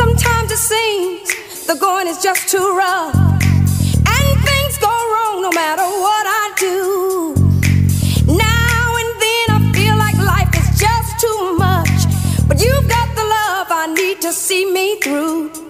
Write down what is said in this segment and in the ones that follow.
Sometimes it seems the going is just too rough, and things go wrong no matter what I do. Now and then I feel like life is just too much, but you've got the love I need to see me through.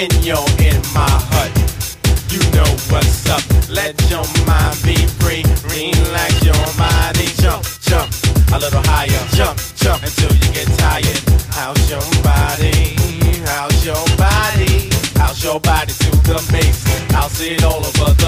When you're in my hut. You know what's up. Let your mind be free. Relax your body. Jump, jump a little higher. Jump, jump until you get tired. How's your body? How's your body? How's your body to the base? I'll see it all over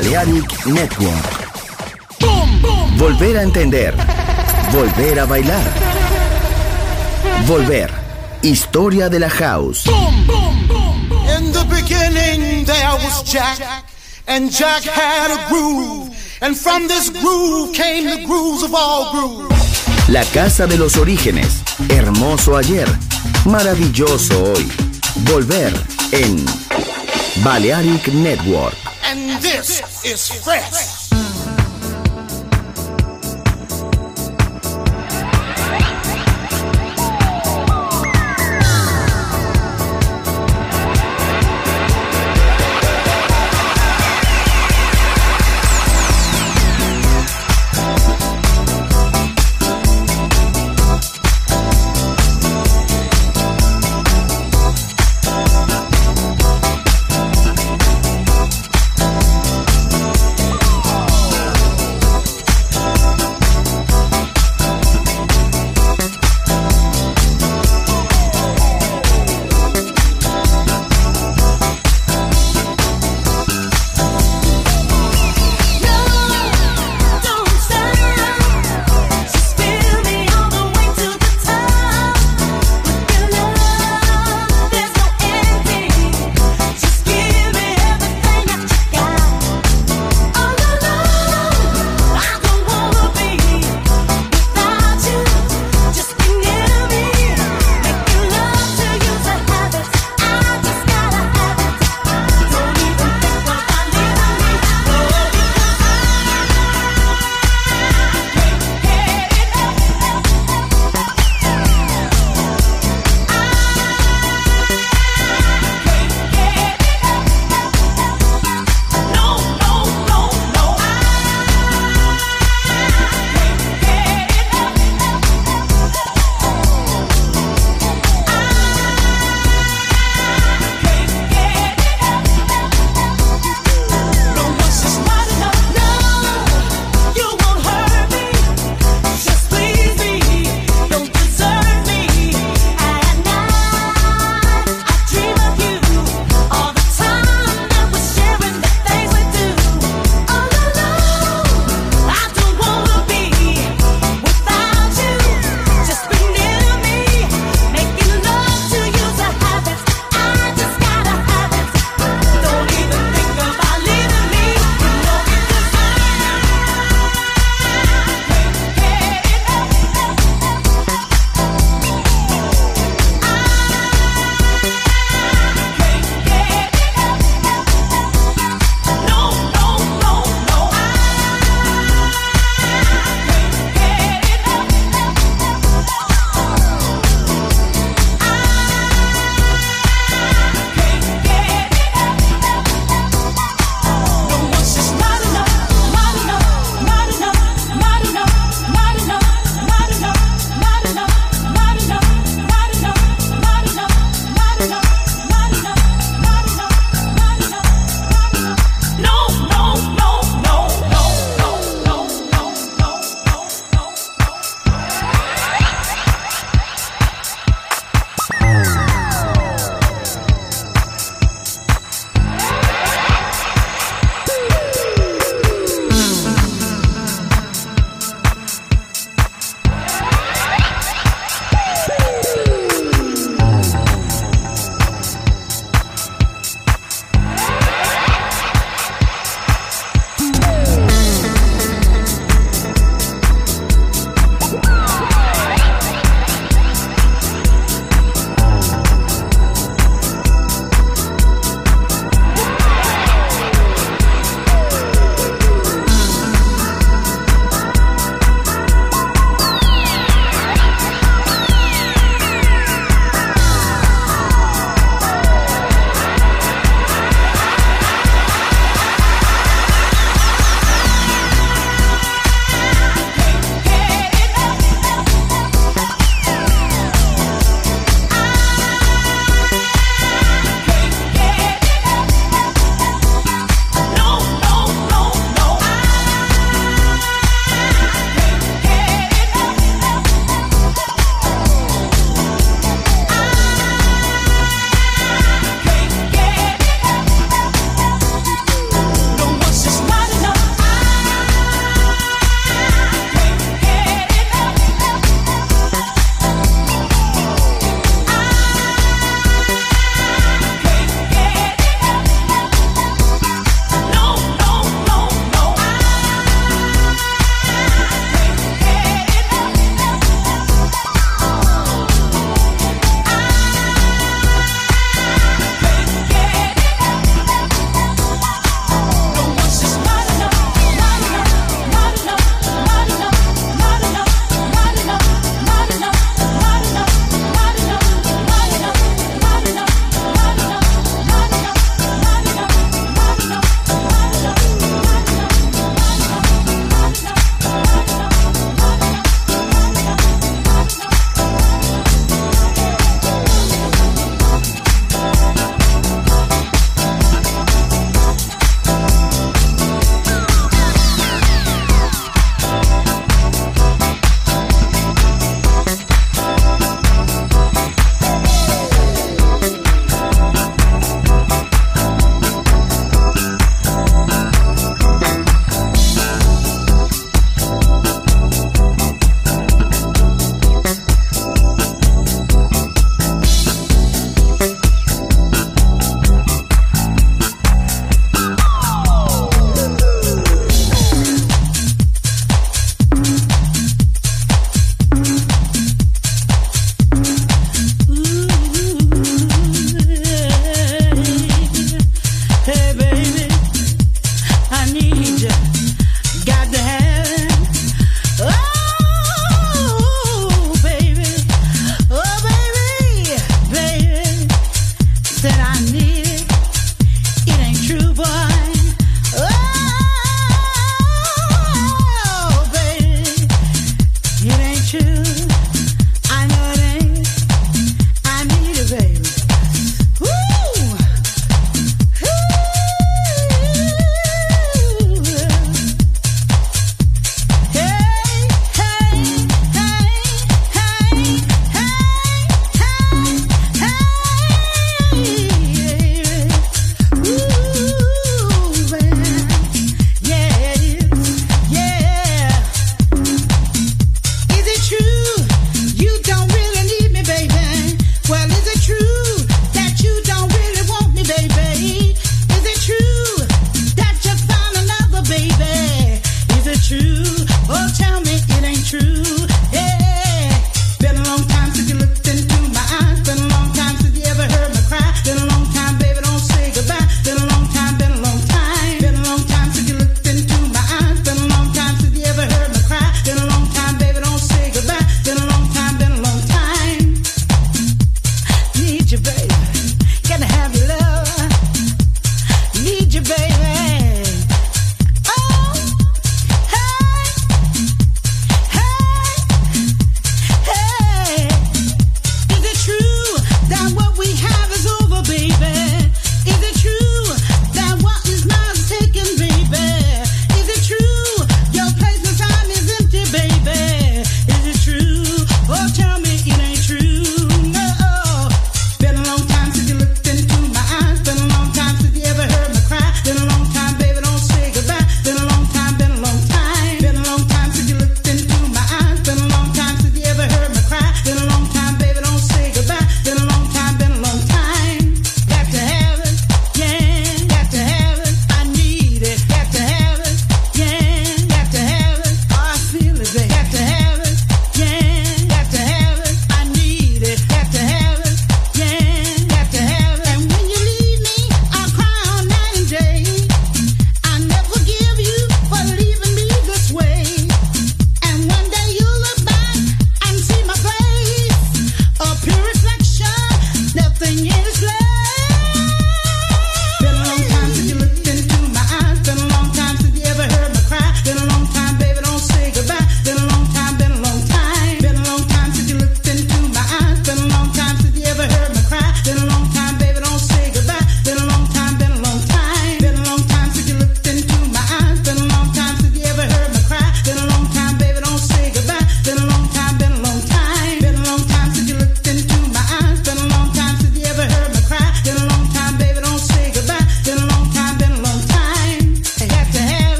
Balearic Network. Volver a entender. Volver a bailar. Volver, historia de la house. In the beginning there was Jack, and Jack had a groove. And from this groove came the grooves of all grooves. La casa de los orígenes. Hermoso ayer. Maravilloso hoy. Volver en Balearic Network. And this is fresh.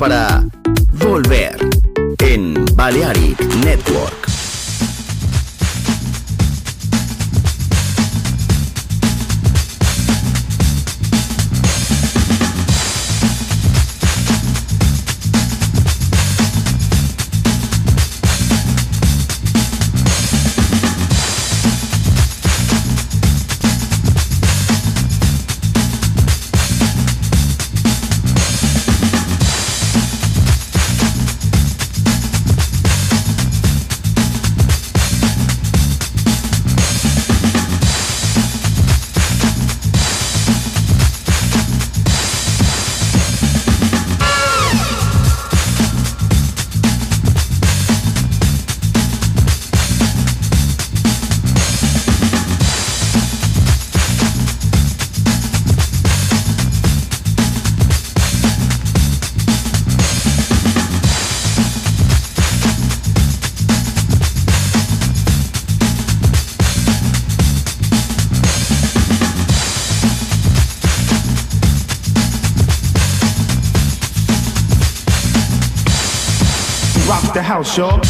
Para house,